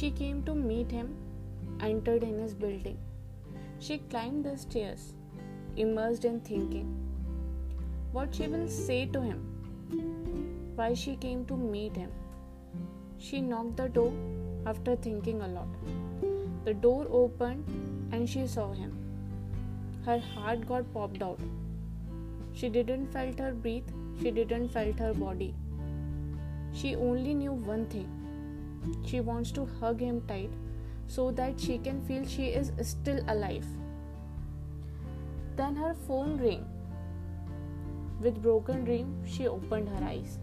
She came to meet him, entered in his building. She climbed the stairs, immersed in thinking. What she will say to him? Why she came to meet him? She knocked the door after thinking a lot. The door opened and she saw him. Her heart got popped out. She didn't felt her breath, she didn't felt her body. She only knew one thing. She wants to hug him tight so that she can feel she is still alive. Then her phone rang. With broken dream, she opened her eyes.